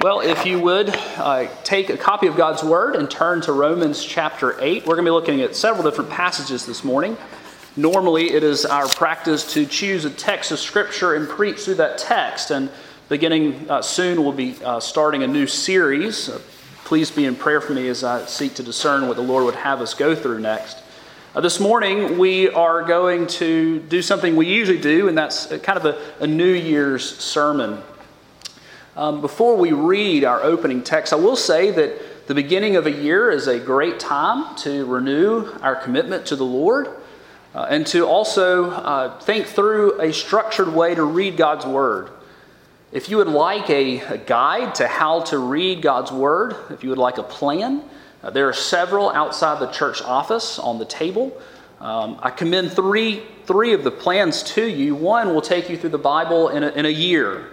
Well, if you would uh, take a copy of God's Word and turn to Romans chapter 8, we're going to be looking at several different passages this morning. Normally, it is our practice to choose a text of Scripture and preach through that text. And beginning uh, soon, we'll be uh, starting a new series. Uh, please be in prayer for me as I seek to discern what the Lord would have us go through next. Uh, this morning, we are going to do something we usually do, and that's kind of a, a New Year's sermon. Um, before we read our opening text, I will say that the beginning of a year is a great time to renew our commitment to the Lord uh, and to also uh, think through a structured way to read God's Word. If you would like a, a guide to how to read God's Word, if you would like a plan, uh, there are several outside the church office on the table. Um, I commend three, three of the plans to you. One will take you through the Bible in a, in a year.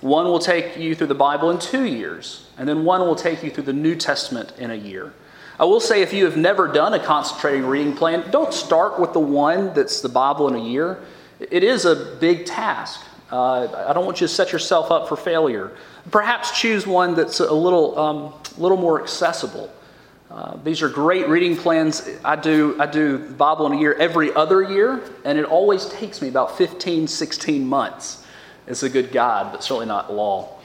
One will take you through the Bible in two years, and then one will take you through the New Testament in a year. I will say if you have never done a concentrating reading plan, don't start with the one that's the Bible in a year. It is a big task. Uh, I don't want you to set yourself up for failure. Perhaps choose one that's a little, um, little more accessible. Uh, these are great reading plans. I do, I do Bible in a year every other year, and it always takes me about 15, 16 months. It's a good guide, but certainly not law.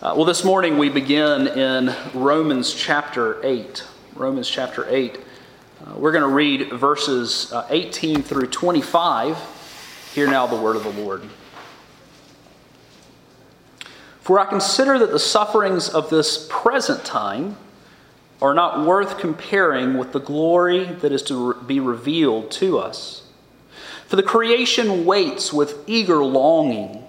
Uh, well, this morning we begin in Romans chapter 8. Romans chapter 8. Uh, we're going to read verses uh, 18 through 25. Hear now the word of the Lord. For I consider that the sufferings of this present time are not worth comparing with the glory that is to be revealed to us. For the creation waits with eager longing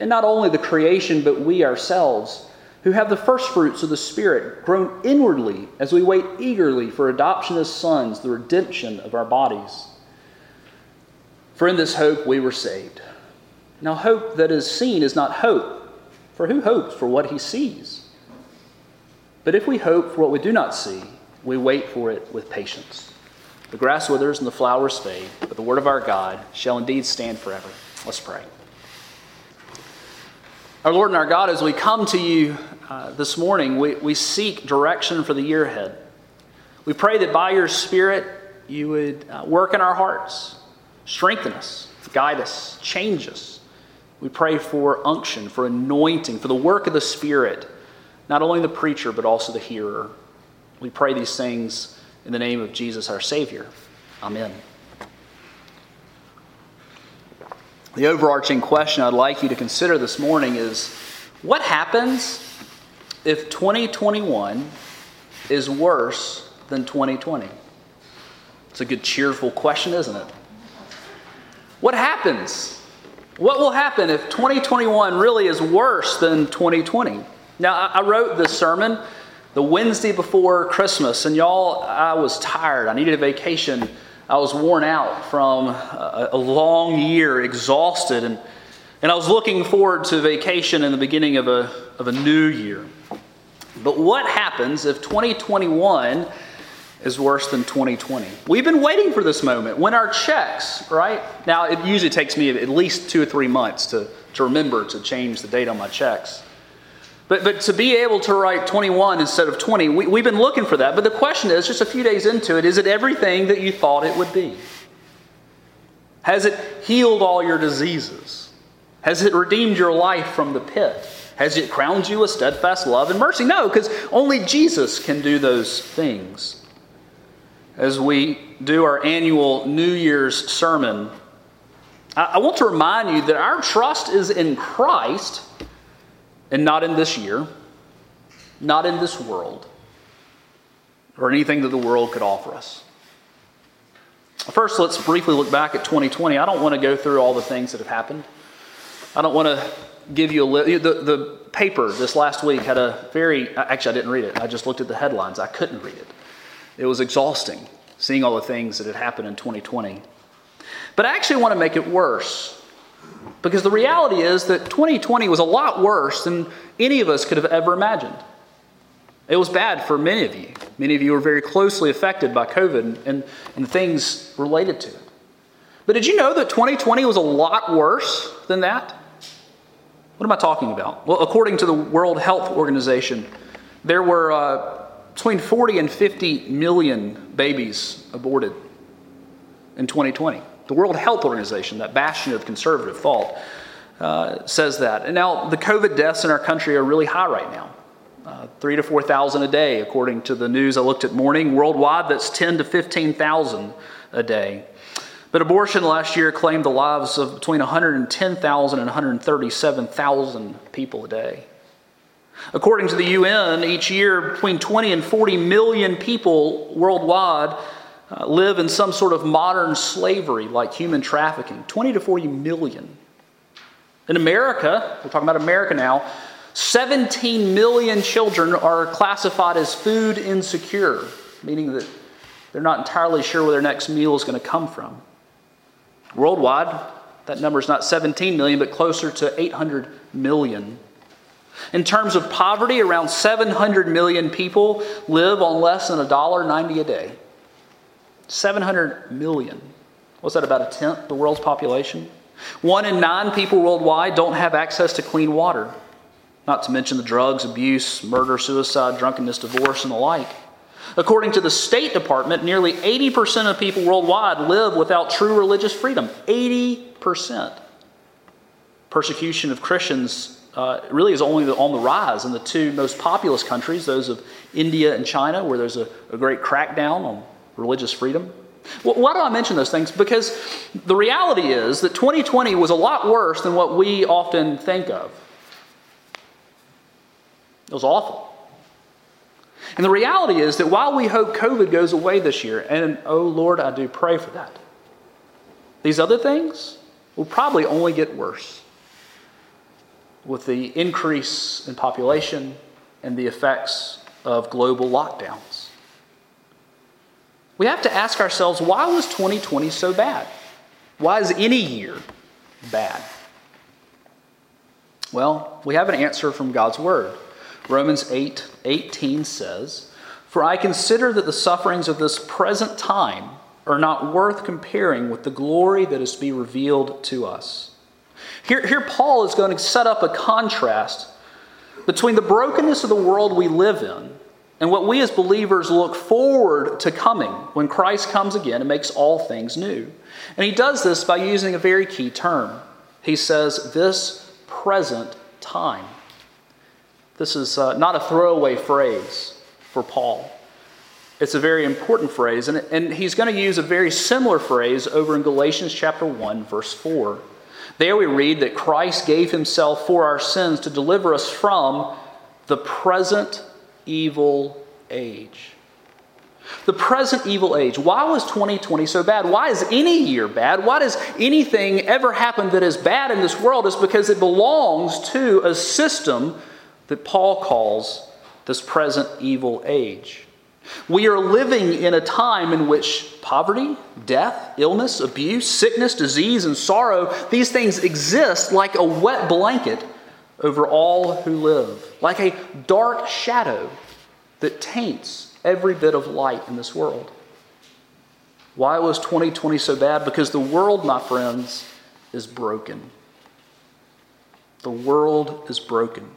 And not only the creation, but we ourselves, who have the first fruits of the Spirit, groan inwardly as we wait eagerly for adoption as sons, the redemption of our bodies. For in this hope we were saved. Now, hope that is seen is not hope, for who hopes for what he sees? But if we hope for what we do not see, we wait for it with patience. The grass withers and the flowers fade, but the word of our God shall indeed stand forever. Let's pray. Our Lord and our God, as we come to you uh, this morning, we, we seek direction for the year ahead. We pray that by your Spirit, you would uh, work in our hearts, strengthen us, guide us, change us. We pray for unction, for anointing, for the work of the Spirit, not only the preacher, but also the hearer. We pray these things in the name of Jesus, our Savior. Amen. The overarching question I'd like you to consider this morning is what happens if 2021 is worse than 2020? It's a good, cheerful question, isn't it? What happens? What will happen if 2021 really is worse than 2020? Now, I wrote this sermon the Wednesday before Christmas, and y'all, I was tired. I needed a vacation I was worn out from a, long year, exhausted, and, and I was looking forward to vacation in the beginning of a, of a new year. But what happens if 2021 is worse than 2020? We've been waiting for this moment when our checks, right? Now, it usually takes me at least two or three months to, to remember to change the date on my checks. But, but to be able to write 21 instead of 20, we, we've been looking for that. But the question is just a few days into it, is it everything that you thought it would be? Has it healed all your diseases? Has it redeemed your life from the pit? Has it crowned you with steadfast love and mercy? No, because only Jesus can do those things. As we do our annual New Year's sermon, I, I want to remind you that our trust is in Christ and not in this year, not in this world, or anything that the world could offer us. First, let's briefly look back at 2020. I don't want to go through all the things that have happened. I don't want to give you a li- the, the paper this last week had a very actually I didn't read it. I just looked at the headlines. I couldn't read it. It was exhausting seeing all the things that had happened in 2020. But I actually want to make it worse because the reality is that 2020 was a lot worse than any of us could have ever imagined. It was bad for many of you. Many of you were very closely affected by COVID and, and things related to it. But did you know that 2020 was a lot worse than that? What am I talking about? Well, according to the World Health Organization, there were uh, between 40 and 50 million babies aborted in 2020. The World Health Organization, that bastion of conservative thought, uh, says that. And now the COVID deaths in our country are really high right now. Uh, three to 4,000 a day, according to the news I looked at morning. Worldwide, that's 10 to 15,000 a day. But abortion last year claimed the lives of between 110,000 and 137,000 people a day. According to the UN, each year between 20 and 40 million people worldwide uh, live in some sort of modern slavery like human trafficking. 20 to 40 million. In America, we're talking about America now, 17 million children are classified as food insecure, meaning that they're not entirely sure where their next meal is going to come from. Worldwide, that number is not 17 million, but closer to 800 million. In terms of poverty, around 700 million people live on less than $1.90 a day. 700 million. What's that, about a tenth of the world's population? One in nine people worldwide don't have access to clean water, not to mention the drugs, abuse, murder, suicide, drunkenness, divorce, and the like. According to the State Department, nearly 80% of people worldwide live without true religious freedom. 80%. Persecution of Christians uh, really is only on the rise in the two most populous countries, those of India and China, where there's a, a great crackdown on religious freedom. Why do I mention those things? Because the reality is that 2020 was a lot worse than what we often think of. It was awful. And the reality is that while we hope COVID goes away this year, and oh Lord, I do pray for that, these other things will probably only get worse with the increase in population and the effects of global lockdowns. We have to ask ourselves why was 2020 so bad? Why is any year bad? Well, we have an answer from God's Word. Romans 8 18 says, For I consider that the sufferings of this present time are not worth comparing with the glory that is to be revealed to us. Here, here Paul is going to set up a contrast between the brokenness of the world we live in and what we as believers look forward to coming when Christ comes again and makes all things new. And he does this by using a very key term. He says, This present time. This is uh, not a throwaway phrase for Paul. It's a very important phrase, and, and he's going to use a very similar phrase over in Galatians chapter 1, verse 4. There we read that Christ gave himself for our sins to deliver us from the present evil age. The present evil age. Why was 2020 so bad? Why is any year bad? Why does anything ever happen that is bad in this world? Is because it belongs to a system that Paul calls this present evil age. We are living in a time in which poverty, death, illness, abuse, sickness, disease, and sorrow, these things exist like a wet blanket over all who live, like a dark shadow that taints every bit of light in this world. Why was 2020 so bad? Because the world, my friends, is broken. The world is broken.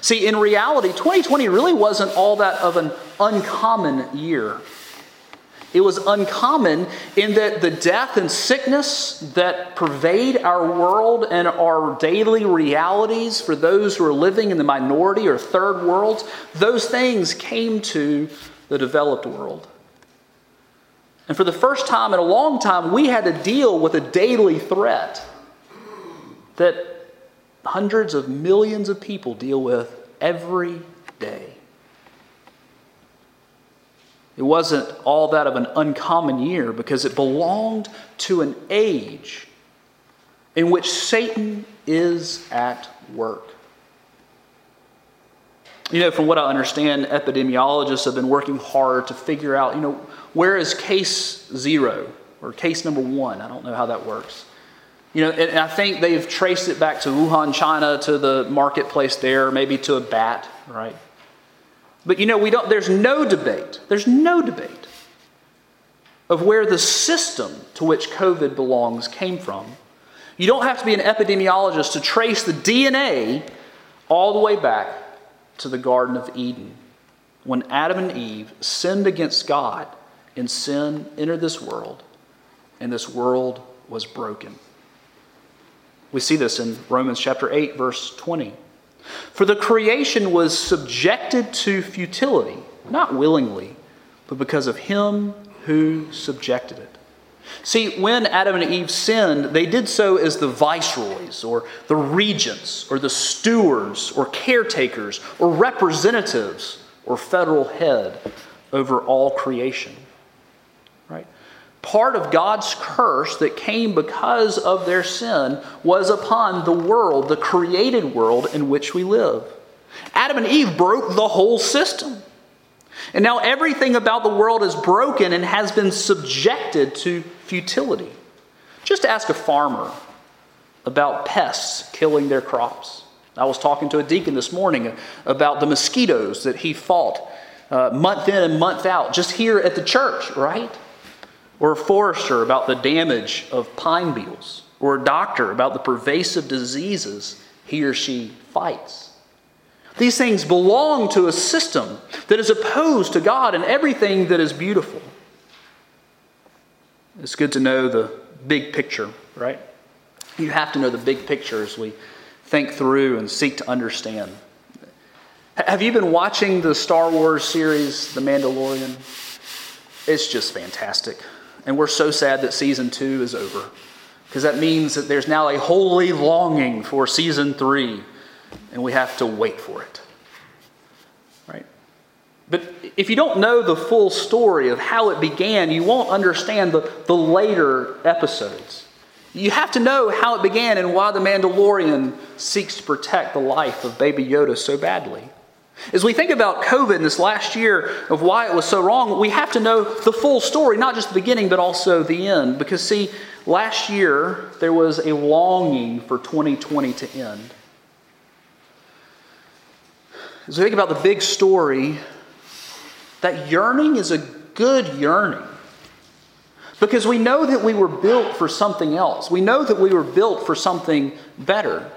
See, in reality, 2020 really wasn't all that of an uncommon year. It was uncommon in that the death and sickness that pervade our world and our daily realities for those who are living in the minority or third worlds, those things came to the developed world. And for the first time in a long time, we had to deal with a daily threat that hundreds of millions of people deal with every day. It wasn't all that of an uncommon year because it belonged to an age in which Satan is at work. You know, from what I understand, epidemiologists have been working hard to figure out, you know, where is case zero or case number one? I don't know how that works. You know, and I think they've traced it back to Wuhan, China, to the marketplace there, maybe to a bat, right? But you know, we don't, there's no debate, there's no debate of where the system to which COVID belongs came from. You don't have to be an epidemiologist to trace the DNA all the way back to the Garden of Eden when Adam and Eve sinned against God and sin entered this world, and this world was broken. We see this in Romans chapter 8, verse 20. For the creation was subjected to futility, not willingly, but because of him who subjected it. See, when Adam and Eve sinned, they did so as the viceroys, or the regents, or the stewards, or caretakers, or representatives, or federal head over all creation part of God's curse that came because of their sin was upon the world, the created world in which we live. Adam and Eve broke the whole system. And now everything about the world is broken and has been subjected to futility. Just ask a farmer about pests killing their crops. I was talking to a deacon this morning about the mosquitoes that he fought uh, month in and month out, just here at the church, right? Or a forester about the damage of pine beetles, or a doctor about the pervasive diseases he or she fights. These things belong to a system that is opposed to God and everything that is beautiful. It's good to know the big picture, right? You have to know the big picture as we think through and seek to understand. Have you been watching the Star Wars series, The Mandalorian? It's just fantastic. And we're so sad that season two is over because that means that there's now a holy longing for season three, and we have to wait for it. Right? But if you don't know the full story of how it began, you won't understand the, the later episodes. You have to know how it began and why the Mandalorian seeks to protect the life of Baby Yoda so badly. As we think about COVID in this last year of why it was so wrong, we have to know the full story, not just the beginning, but also the end. Because, see, last year there was a longing for 2020 to end. As we think about the big story, that yearning is a good yearning. Because we know that we were built for something else. We know that we were built for something better.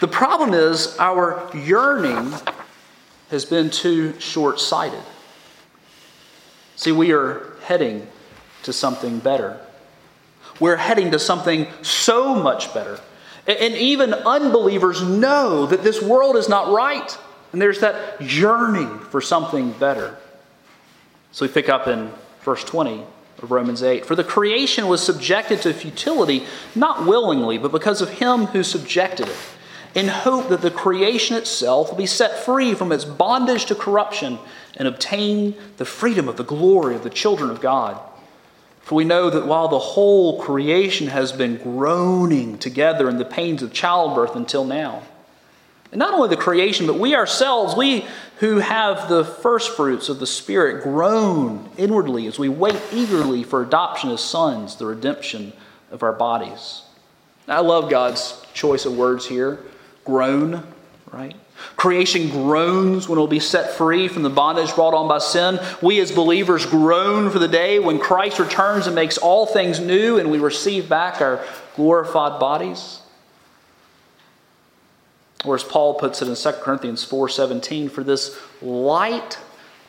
The problem is our yearning has been too short sighted. See, we are heading to something better. We're heading to something so much better. And even unbelievers know that this world is not right. And there's that yearning for something better. So we pick up in verse 20 of Romans 8. For the creation was subjected to futility, not willingly, but because of him who subjected it in hope that the creation itself will be set free from its bondage to corruption and obtain the freedom of the glory of the children of God. For we know that while the whole creation has been groaning together in the pains of childbirth until now, and not only the creation, but we ourselves, we who have the first fruits of the Spirit, groan inwardly as we wait eagerly for adoption as sons, the redemption of our bodies. I love God's choice of words here groan, right? Creation groans when it will be set free from the bondage brought on by sin. We as believers groan for the day when Christ returns and makes all things new and we receive back our glorified bodies. Or as Paul puts it in 2 Corinthians 4:17, for this light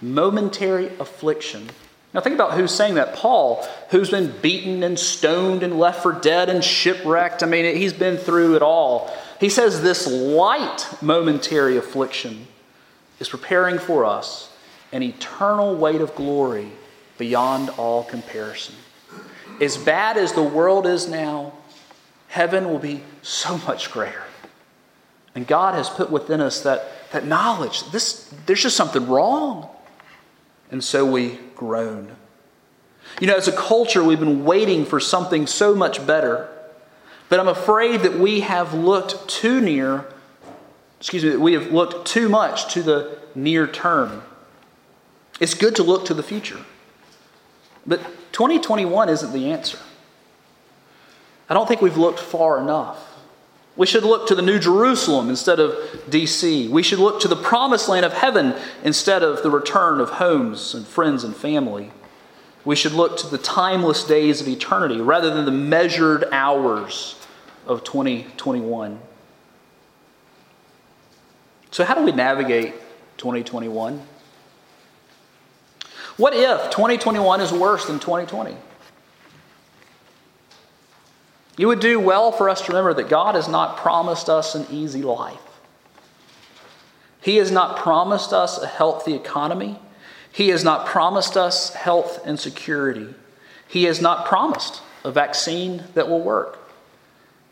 momentary affliction. Now think about who's saying that. Paul, who's been beaten and stoned and left for dead and shipwrecked. I mean, he's been through it all. He says this light momentary affliction is preparing for us an eternal weight of glory beyond all comparison. As bad as the world is now, heaven will be so much greater. And God has put within us that, that knowledge. This, there's just something wrong. And so we groan. You know, as a culture, we've been waiting for something so much better. But I'm afraid that we have looked too near, excuse me, we have looked too much to the near term. It's good to look to the future. But 2021 isn't the answer. I don't think we've looked far enough. We should look to the New Jerusalem instead of DC. We should look to the promised land of heaven instead of the return of homes and friends and family. We should look to the timeless days of eternity rather than the measured hours of 2021. So, how do we navigate 2021? What if 2021 is worse than 2020? You would do well for us to remember that God has not promised us an easy life. He has not promised us a healthy economy. He has not promised us health and security. He has not promised a vaccine that will work.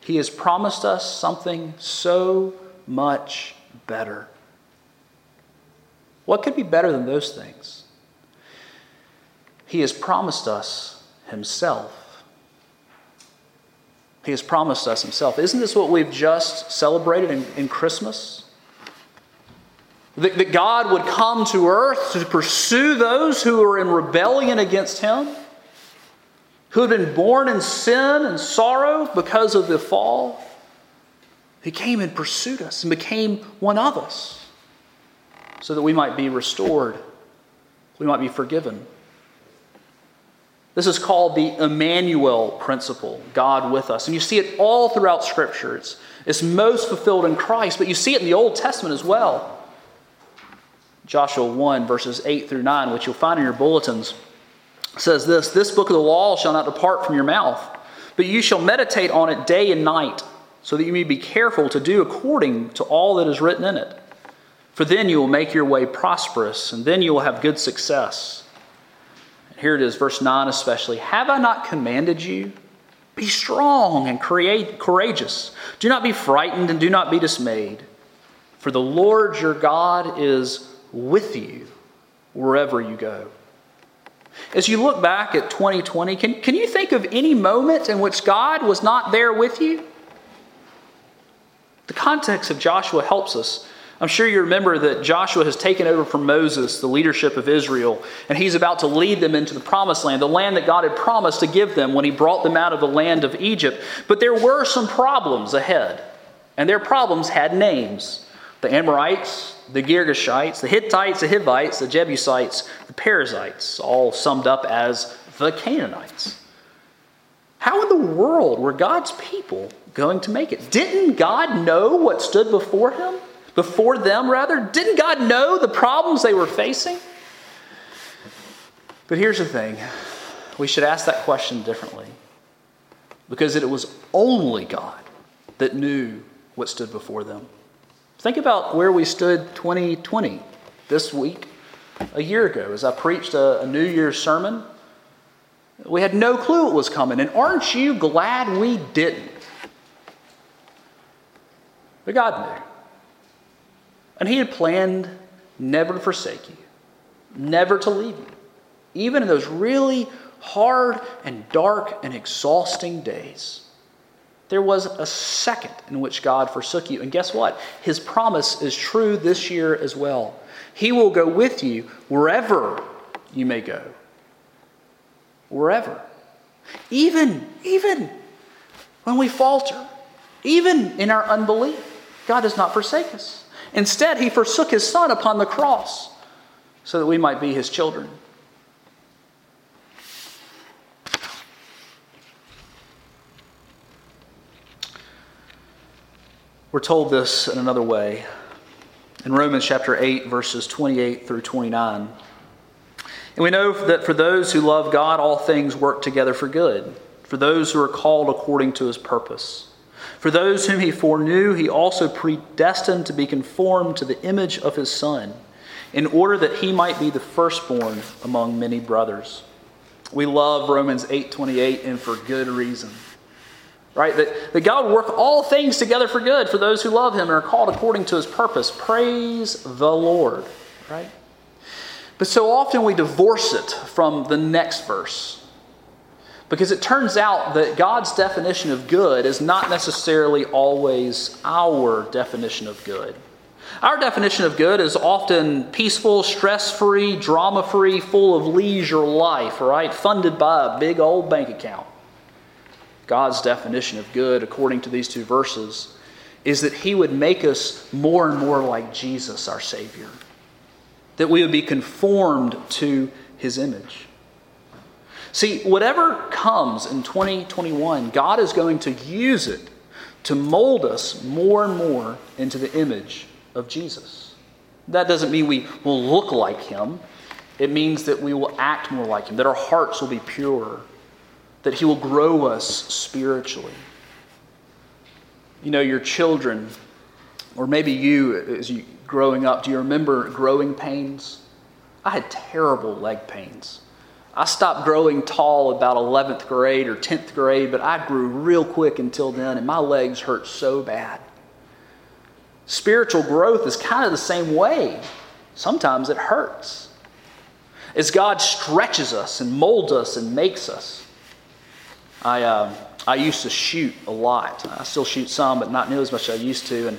He has promised us something so much better. What could be better than those things? He has promised us Himself. He has promised us Himself. Isn't this what we've just celebrated in, in Christmas? That, that God would come to earth to pursue those who are in rebellion against Him, who had been born in sin and sorrow because of the fall. He came and pursued us and became one of us so that we might be restored, we might be forgiven. This is called the Emmanuel principle, God with us. And you see it all throughout Scripture. It's, it's most fulfilled in Christ, but you see it in the Old Testament as well. Joshua 1, verses 8 through 9, which you'll find in your bulletins, says this This book of the law shall not depart from your mouth, but you shall meditate on it day and night, so that you may be careful to do according to all that is written in it. For then you will make your way prosperous, and then you will have good success. And Here it is, verse 9 especially. Have I not commanded you? Be strong and create, courageous. Do not be frightened and do not be dismayed. For the Lord your God is with you wherever you go. As you look back at 2020, can, can you think of any moment in which God was not there with you? The context of Joshua helps us. I'm sure you remember that Joshua has taken over from Moses the leadership of Israel, and he's about to lead them into the promised land, the land that God had promised to give them when he brought them out of the land of Egypt. But there were some problems ahead, and their problems had names. The Amorites, the Girgashites, the Hittites, the Hivites, the Jebusites, the Perizzites, all summed up as the Canaanites. How in the world were God's people going to make it? Didn't God know what stood before him? Before them, rather? Didn't God know the problems they were facing? But here's the thing we should ask that question differently because it was only God that knew what stood before them. Think about where we stood 2020 this week, a year ago, as I preached a, a New Year's sermon. We had no clue it was coming, and aren't you glad we didn't? But God knew. And He had planned never to forsake you, never to leave you, even in those really hard and dark and exhausting days. There was a second in which God forsook you. And guess what? His promise is true this year as well. He will go with you wherever you may go. Wherever. Even, even when we falter, even in our unbelief, God does not forsake us. Instead, He forsook His Son upon the cross so that we might be His children. We're told this in another way in Romans chapter 8, verses 28 through 29. And we know that for those who love God, all things work together for good, for those who are called according to his purpose. For those whom he foreknew, he also predestined to be conformed to the image of his Son, in order that he might be the firstborn among many brothers. We love Romans 8:28 and for good reason right? That, that God work all things together for good for those who love Him and are called according to His purpose. Praise the Lord, right? But so often we divorce it from the next verse. Because it turns out that God's definition of good is not necessarily always our definition of good. Our definition of good is often peaceful, stress free, drama free, full of leisure life, right? Funded by a big old bank account. God's definition of good, according to these two verses, is that He would make us more and more like Jesus, our Savior. That we would be conformed to His image. See, whatever comes in 2021, God is going to use it to mold us more and more into the image of Jesus. That doesn't mean we will look like him. It means that we will act more like him, that our hearts will be pure, that he will grow us spiritually. You know, your children, or maybe you as you growing up, do you remember growing pains? I had terrible leg pains. I stopped growing tall about 11th grade or 10th grade, but I grew real quick until then, and my legs hurt so bad. Spiritual growth is kind of the same way. Sometimes it hurts. As God stretches us and molds us and makes us. I, uh, I used to shoot a lot. I still shoot some, but not nearly as much as I used to. And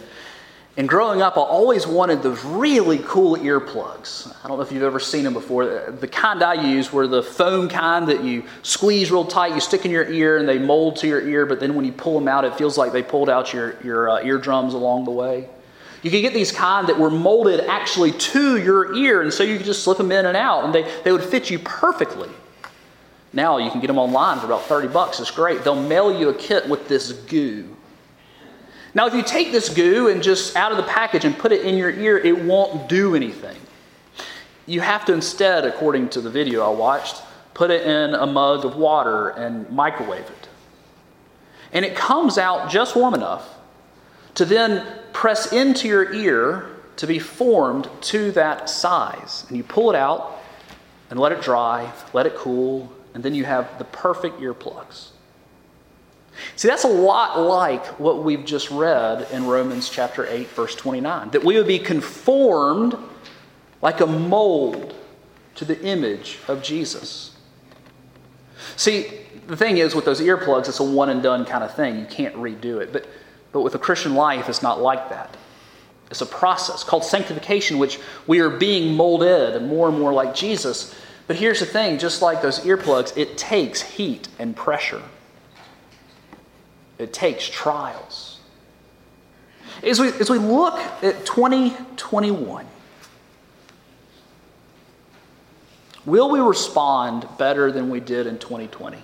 and growing up, I always wanted those really cool earplugs. I don't know if you've ever seen them before. The kind I used were the foam kind that you squeeze real tight, you stick in your ear, and they mold to your ear, but then when you pull them out, it feels like they pulled out your, your uh, eardrums along the way. You could get these kind that were molded actually to your ear, and so you could just slip them in and out, and they, they would fit you perfectly. Now you can get them online for about 30 bucks. It's great. They'll mail you a kit with this goo. Now, if you take this goo and just out of the package and put it in your ear, it won't do anything. You have to instead, according to the video I watched, put it in a mug of water and microwave it. And it comes out just warm enough to then press into your ear to be formed to that size. And you pull it out and let it dry, let it cool, and then you have the perfect earplugs. See, that's a lot like what we've just read in Romans chapter 8, verse 29 that we would be conformed like a mold to the image of Jesus. See, the thing is, with those earplugs, it's a one and done kind of thing. You can't redo it. But, but with a Christian life, it's not like that. It's a process called sanctification, which we are being molded more and more like Jesus. But here's the thing just like those earplugs, it takes heat and pressure. It takes trials. As we, as we look at 2021, will we respond better than we did in 2020?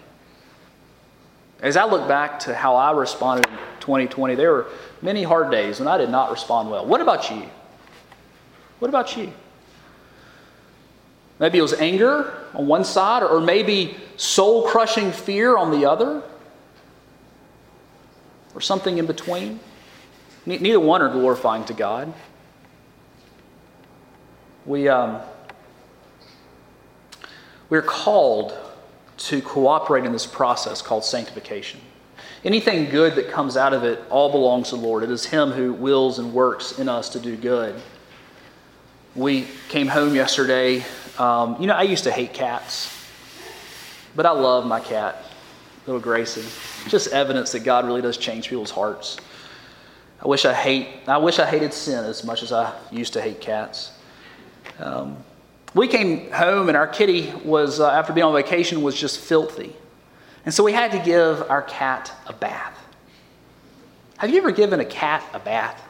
As I look back to how I responded in 2020, there were many hard days when I did not respond well. What about you? What about you? Maybe it was anger on one side, or maybe soul crushing fear on the other or something in between. Neither one are glorifying to God. We, um, we're called to cooperate in this process called sanctification. Anything good that comes out of it all belongs to the Lord. It is Him who wills and works in us to do good. We came home yesterday. Um, you know, I used to hate cats, but I love my cat little Gracie. Just evidence that God really does change people's hearts. I wish I hate. I wish I hated sin as much as I used to hate cats. Um, we came home and our kitty was uh, after being on vacation was just filthy, and so we had to give our cat a bath. Have you ever given a cat a bath?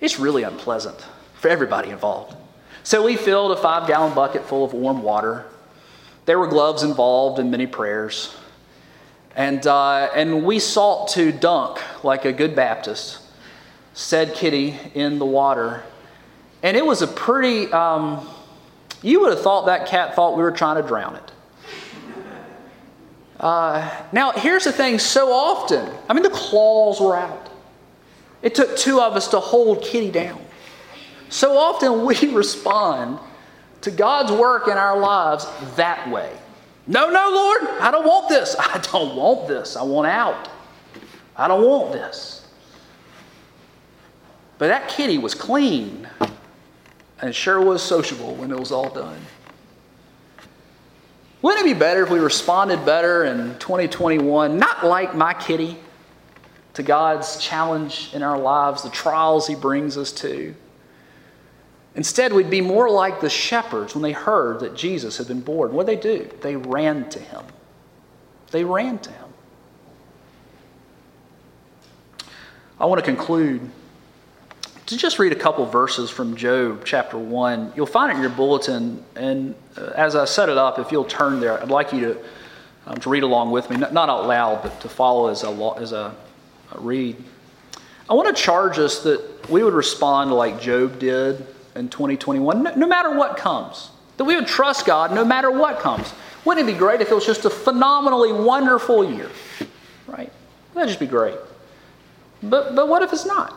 It's really unpleasant for everybody involved. So we filled a five gallon bucket full of warm water. There were gloves involved and many prayers. And, uh, and we sought to dunk like a good Baptist, said Kitty in the water. And it was a pretty, um, you would have thought that cat thought we were trying to drown it. Uh, now, here's the thing so often, I mean, the claws were out. It took two of us to hold Kitty down. So often we respond to God's work in our lives that way. No, no, Lord, I don't want this. I don't want this. I want out. I don't want this. But that kitty was clean and sure was sociable when it was all done. Wouldn't it be better if we responded better in 2021, not like my kitty, to God's challenge in our lives, the trials He brings us to? Instead, we'd be more like the shepherds when they heard that Jesus had been born. What did they do? They ran to Him. They ran to Him. I want to conclude to just read a couple verses from Job chapter 1. You'll find it in your bulletin, and uh, as I set it up, if you'll turn there, I'd like you to, um, to read along with me, not, not out loud, but to follow as a, as a read. I want to charge us that we would respond like Job did in 2021, no, no matter what comes. That we would trust God no matter what comes. Wouldn't it be great if it was just a phenomenally wonderful year? Right? That'd just be great. But, but what if it's not?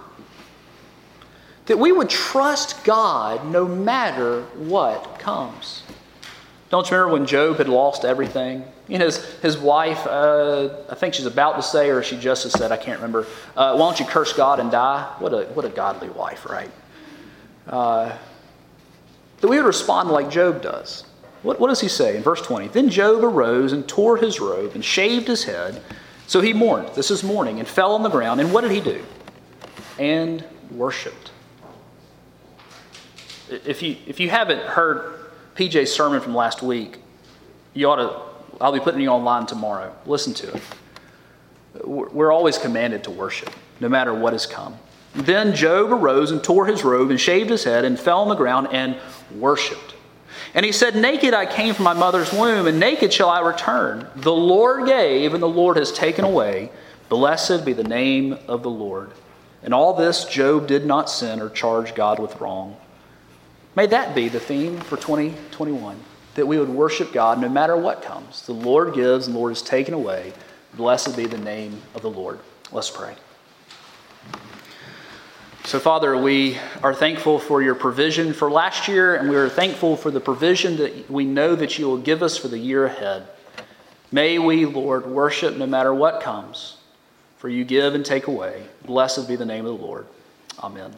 That we would trust God no matter what comes. Don't you remember when Job had lost everything? You know, his, his wife, uh, I think she's about to say, or she just said, I can't remember, uh, why don't you curse God and die? What a, what a godly wife, right? Uh, that we would respond like Job does. What, what does he say in verse 20? Then Job arose and tore his robe and shaved his head. So he mourned. This is mourning and fell on the ground. And what did he do? And worshiped. If you, if you haven't heard PJ's sermon from last week, you ought to, I'll be putting you online tomorrow. Listen to it. We're always commanded to worship, no matter what has come. Then Job arose and tore his robe and shaved his head and fell on the ground and worshiped. And he said, Naked I came from my mother's womb, and naked shall I return. The Lord gave, and the Lord has taken away. Blessed be the name of the Lord. And all this Job did not sin or charge God with wrong. May that be the theme for 2021 that we would worship God no matter what comes. The Lord gives, and the Lord is taken away. Blessed be the name of the Lord. Let's pray. So, Father, we are thankful for your provision for last year, and we are thankful for the provision that we know that you will give us for the year ahead. May we, Lord, worship no matter what comes, for you give and take away. Blessed be the name of the Lord. Amen.